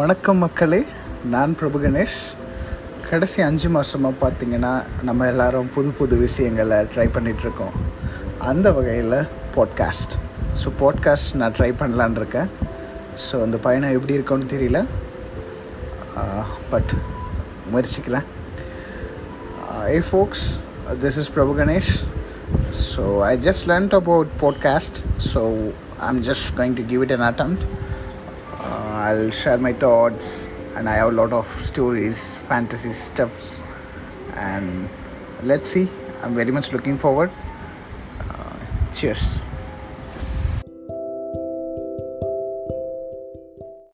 வணக்கம் மக்களே நான் பிரபு கணேஷ். கடைசி அஞ்சு மாதமாக பார்த்தீங்கன்னா நம்ம எல்லாரும் புது புது விஷயங்களை ட்ரை பண்ணிகிட்ருக்கோம் அந்த வகையில் பாட்காஸ்ட் ஸோ பாட்காஸ்ட் நான் ட்ரை பண்ணலான் இருக்கேன். ஸோ அந்த பயணம் எப்படி இருக்கும்னு தெரியல. பட் முயற்சிக்கிறேன். Hey folks this is Prabhu Ganesh. So I just learned about podcast so I am just going to give it an attempt I'll share my thoughts and I have a lot of stories, fantasy stuffs, and let's see. I'm very much looking forward. Uh, cheers.